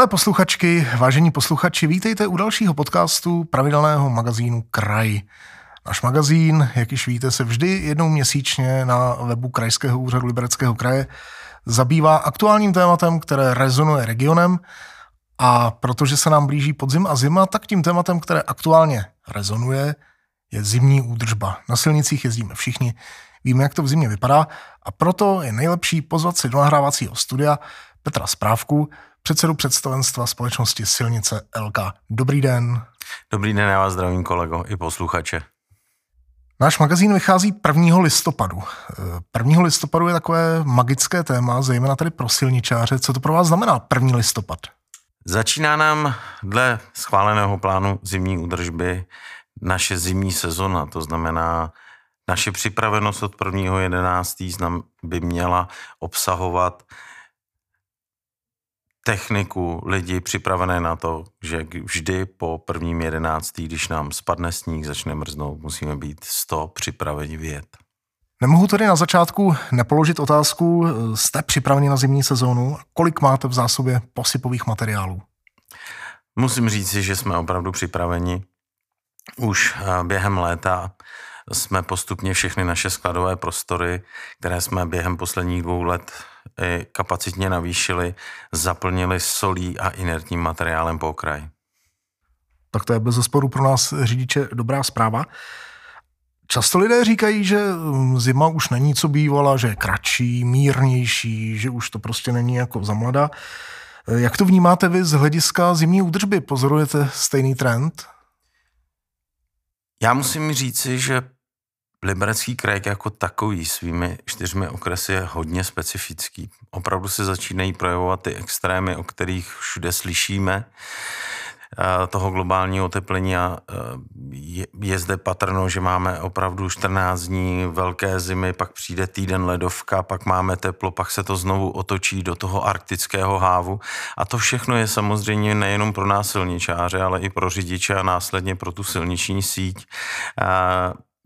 Milé posluchačky, vážení posluchači, vítejte u dalšího podcastu pravidelného magazínu Kraj. Náš magazín, jak již víte, se vždy jednou měsíčně na webu Krajského úřadu Libereckého kraje zabývá aktuálním tématem, které rezonuje regionem a protože se nám blíží podzim a zima, tak tím tématem, které aktuálně rezonuje, je zimní údržba. Na silnicích jezdíme všichni, víme, jak to v zimě vypadá a proto je nejlepší pozvat si do nahrávacího studia Petra Správku, předsedu představenstva společnosti Silnice LK. Dobrý den. Dobrý den, já vás zdravím kolego i posluchače. Náš magazín vychází 1. listopadu. 1. listopadu je takové magické téma, zejména tady pro silničáře. Co to pro vás znamená 1. listopad? Začíná nám dle schváleného plánu zimní údržby naše zimní sezona, to znamená naše připravenost od 1.11. by měla obsahovat techniku, lidi připravené na to, že vždy po prvním jedenáctý, když nám spadne sníh, začne mrznout, musíme být 100 připraveni vyjet. Nemohu tedy na začátku nepoložit otázku, jste připraveni na zimní sezónu? Kolik máte v zásobě posypových materiálů? Musím říct si, že jsme opravdu připraveni. Už eh, během léta jsme postupně všechny naše skladové prostory, které jsme během posledních dvou let kapacitně navýšili, zaplnili solí a inertním materiálem po okraji. Tak to je bez zesporu pro nás řidiče dobrá zpráva. Často lidé říkají, že hm, zima už není co bývala, že je kratší, mírnější, že už to prostě není jako za mlada. Jak to vnímáte vy z hlediska zimní údržby? Pozorujete stejný trend? Já musím říci, že Liberecký kraj jako takový svými čtyřmi okresy je hodně specifický. Opravdu se začínají projevovat ty extrémy, o kterých všude slyšíme toho globálního oteplení. A eh, je zde patrno, že máme opravdu 14 dní velké zimy, pak přijde týden ledovka, pak máme teplo, pak se to znovu otočí do toho arktického hávu. A to všechno je samozřejmě nejenom pro nás silničáře, ale i pro řidiče a následně pro tu silniční síť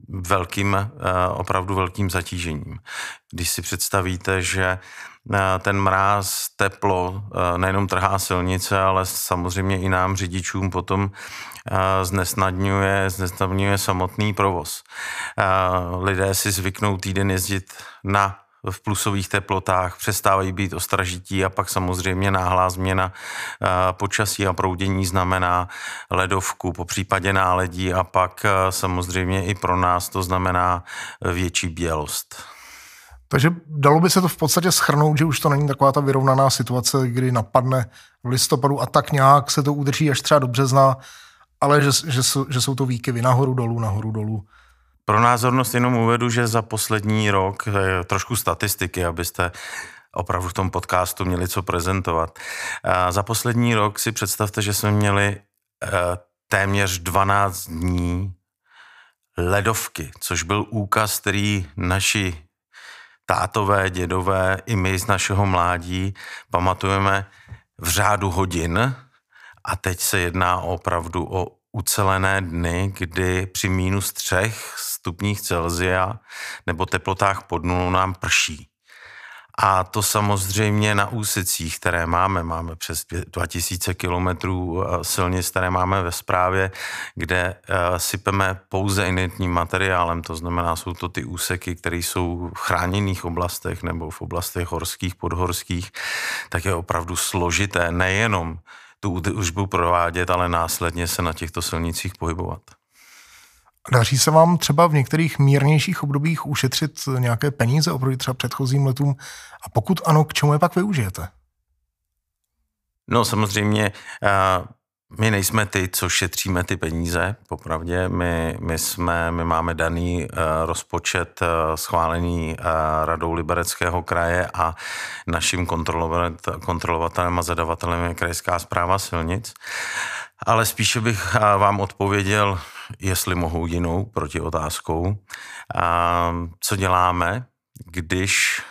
velkým, eh, opravdu velkým zatížením. Když si představíte, že eh, ten mráz, teplo eh, nejenom trhá silnice, ale samozřejmě i nám řidičům potom znesnadňuje, znesnadňuje samotný provoz. Lidé si zvyknou týden jezdit na v plusových teplotách, přestávají být ostražití a pak samozřejmě náhlá změna eh, počasí a proudění znamená ledovku, po případě náledí a pak eh, samozřejmě i pro nás to znamená větší bělost. Takže dalo by se to v podstatě schrnout, že už to není taková ta vyrovnaná situace, kdy napadne v listopadu a tak nějak se to udrží až třeba do března, ale že, že, že jsou to výkyvy nahoru dolů, nahoru dolů. Pro názornost jenom uvedu, že za poslední rok, eh, trošku statistiky, abyste opravdu v tom podcastu měli co prezentovat. Za poslední rok si představte, že jsme měli eh, téměř 12 dní ledovky, což byl úkaz, který naši tátové, dědové i my z našeho mládí pamatujeme v řádu hodin a teď se jedná opravdu o ucelené dny, kdy při minus třech stupních Celzia nebo teplotách pod nulou nám prší. A to samozřejmě na úsecích, které máme, máme přes 2000 kilometrů eh, silnic, které máme ve správě, kde eh, sypeme pouze inentním materiálem, to znamená, jsou to ty úseky, které jsou v chráněných oblastech nebo v oblastech horských, podhorských, tak je opravdu složité nejenom tu údržbu provádět, ale následně se na těchto silnicích pohybovat. Daří se vám třeba v některých mírnějších obdobích ušetřit nějaké peníze oproti třeba předchozím letům? A pokud ano, k čemu je pak využijete? No samozřejmě my nejsme ty, co šetříme ty peníze, popravdě. My, my, jsme, my máme daný uh, rozpočet uh, schválený uh, radou Libereckého kraje a naším kontrolovatelem a zadavatelem je krajská zpráva silnic. Ale spíše bych uh, vám odpověděl, jestli mohu jinou proti otázkou. Uh, co děláme, když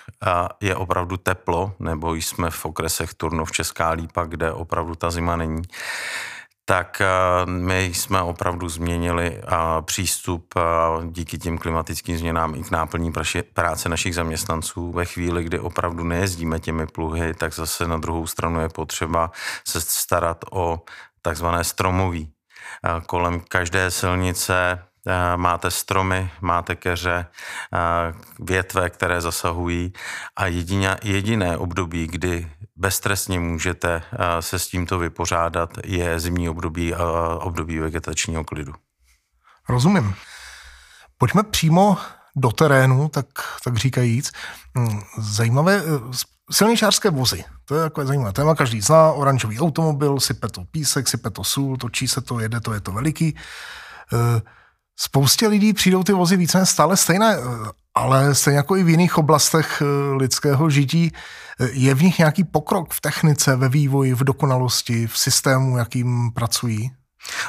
je opravdu teplo, nebo jsme v okresech Turnov Česká Lípa, kde opravdu ta zima není tak my jsme opravdu změnili přístup díky těm klimatickým změnám i k náplní práce našich zaměstnanců. Ve chvíli, kdy opravdu nejezdíme těmi pluhy, tak zase na druhou stranu je potřeba se starat o takzvané stromoví. Kolem každé silnice máte stromy, máte keře, větve, které zasahují a jedině, jediné období, kdy beztrestně můžete se s tímto vypořádat, je zimní období a období vegetačního klidu. Rozumím. Pojďme přímo do terénu, tak, tak říkajíc. Hm, zajímavé, eh, silničářské vozy, to je takové zajímavé téma, každý zná, oranžový automobil, sype to písek, sype to sůl, točí se to, jede to, je to veliký. Eh, spoustě lidí přijdou ty vozy více stále stejné, eh, ale stejně jako i v jiných oblastech lidského žití, je v nich nějaký pokrok v technice, ve vývoji, v dokonalosti, v systému, jakým pracují?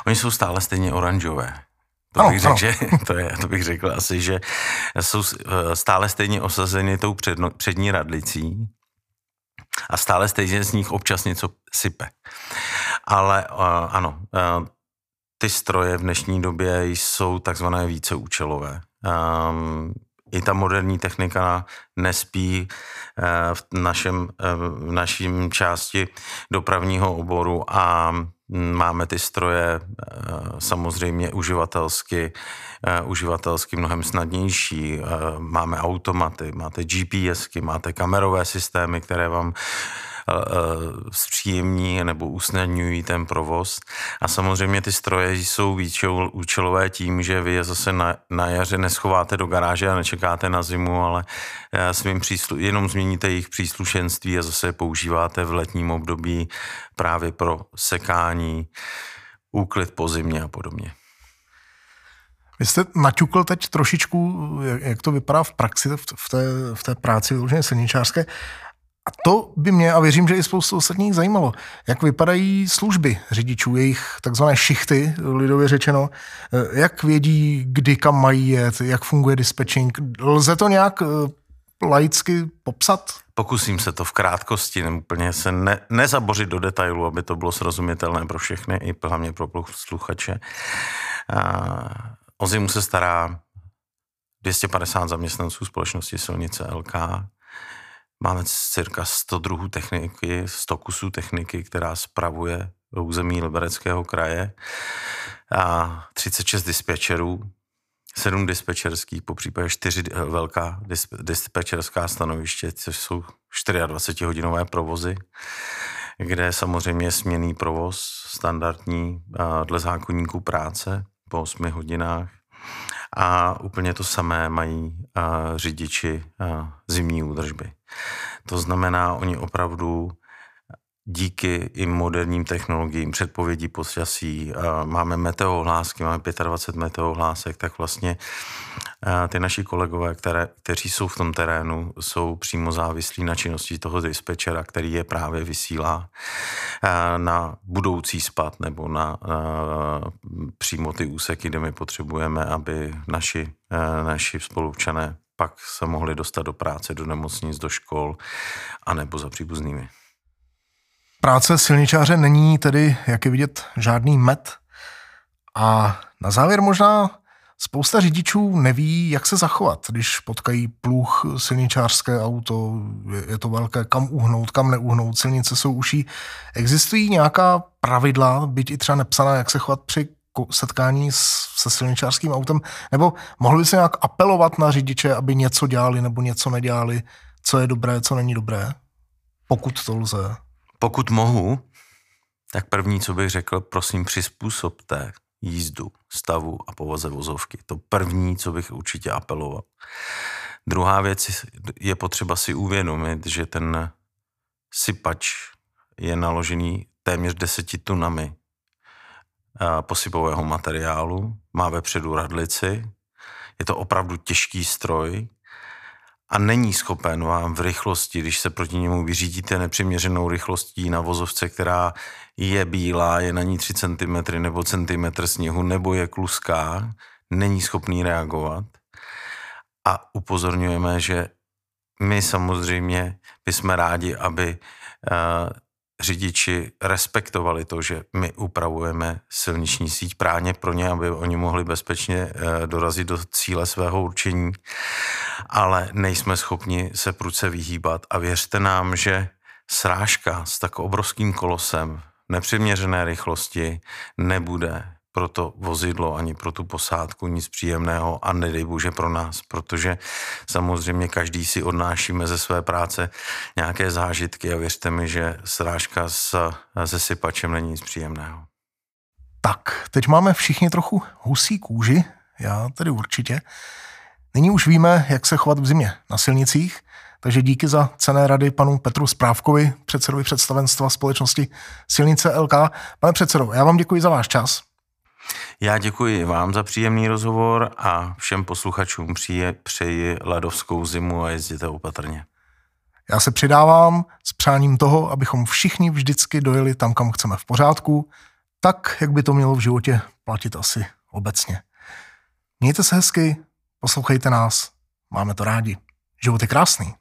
Oni jsou stále stejně oranžové. To ano, bych, řekl, že, to, je, to bych řekl asi, že jsou eh, stále stejně osazeny tou předno, přední radlicí a stále stejně z nich občas něco sype. Ale uh, ano, uh, ty stroje v dnešní době jsou takzvané víceúčelové. Um, i ta moderní technika nespí v našem, v naším části dopravního oboru a Máme ty stroje eh, samozřejmě uživatelsky, eh, uživatelsky mnohem snadnější. Eh, máme automaty, máte GPSky, máte kamerové systémy, které vám zpříjemní nebo usnadňují ten provoz. A samozřejmě ty stroje jsou účelové tím, že vy je zase na, na jaře neschováte do garáže a nečekáte na zimu, ale svým příslu, jenom změníte jejich příslušenství a zase je používáte v letním období právě pro sekání, úklid po zimě a podobně. Vy jste naťukl teď trošičku, jak to vypadá v praxi, v té, v té práci vyloženě silničářské. A to by mě, a věřím, že i spoustu ostatních zajímalo, jak vypadají služby řidičů, jejich takzvané šichty, lidově řečeno, eh, jak vědí, kdy kam mají jet, jak funguje dispečing. Lze to nějak eh, laicky popsat? Pokusím se to v krátkosti, úplně se ne, nezabořit do detailu, aby to bylo srozumitelné pro všechny, i hlavně pro posluchače. O zimu se stará 250 zaměstnanců společnosti Silnice LK, Máme cirka 100 druhů techniky, 100 kusů techniky, která spravuje území Libereckého kraje a 36 dispečerů, 7 dispečerských, po případě 4 velká dispečerská stanoviště, což jsou 24-hodinové provozy, kde samozřejmě je směný provoz, standardní dle zákonníků práce po 8 hodinách. A úplně to samé mají řidiči zimní údržby. To znamená, oni opravdu díky i moderním technologiím, předpovědí počasí, máme meteohlásky, máme 25 meteohlásek, tak vlastně ty naši kolegové, které, kteří jsou v tom terénu, jsou přímo závislí na činnosti toho dispečera, který je právě vysílá na budoucí spad nebo na, přímo ty úseky, kde my potřebujeme, aby naši, naši spolupčané pak se mohli dostat do práce, do nemocnic, do škol a nebo za příbuznými. Práce silničáře není tedy, jak je vidět, žádný met. A na závěr možná spousta řidičů neví, jak se zachovat, když potkají pluh, silničářské auto, je to velké, kam uhnout, kam neuhnout, silnice jsou uší. Existují nějaká pravidla, byť i třeba nepsaná, jak se chovat při setkání se silničářským autem, nebo mohli by se nějak apelovat na řidiče, aby něco dělali nebo něco nedělali, co je dobré, co není dobré, pokud to lze? Pokud mohu, tak první, co bych řekl, prosím, přizpůsobte jízdu, stavu a povaze vozovky. To první, co bych určitě apeloval. Druhá věc je potřeba si uvědomit, že ten sypač je naložený téměř deseti tunami posypového materiálu, má vepředu radlici, je to opravdu těžký stroj a není schopen vám v rychlosti, když se proti němu vyřídíte nepřiměřenou rychlostí na vozovce, která je bílá, je na ní 3 cm nebo centimetr sněhu, nebo je kluská, není schopný reagovat. A upozorňujeme, že my samozřejmě bychom rádi, aby řidiči respektovali to, že my upravujeme silniční síť právě pro ně, aby oni mohli bezpečně eh, dorazit do cíle svého určení, ale nejsme schopni se pruce vyhýbat. A věřte nám, že srážka s tak obrovským kolosem nepřiměřené rychlosti nebude pro to vozidlo ani pro tu posádku nic příjemného a nedej bože pro nás, protože samozřejmě každý si odnášíme ze své práce nějaké zážitky a věřte mi, že srážka s, se sypačem není nic příjemného. Tak, teď máme všichni trochu husí kůži, já tedy určitě. Nyní už víme, jak se chovat v zimě na silnicích, takže díky za cené rady panu Petru Správkovi, předsedovi představenstva společnosti Silnice LK. Pane předsedo, já vám děkuji za váš čas. Já děkuji vám za příjemný rozhovor a všem posluchačům přeji, přeji ledovskou zimu a jezděte opatrně. Já se přidávám s přáním toho, abychom všichni vždycky dojeli tam, kam chceme v pořádku, tak, jak by to mělo v životě platit asi obecně. Mějte se hezky, poslouchejte nás, máme to rádi. Život je krásný.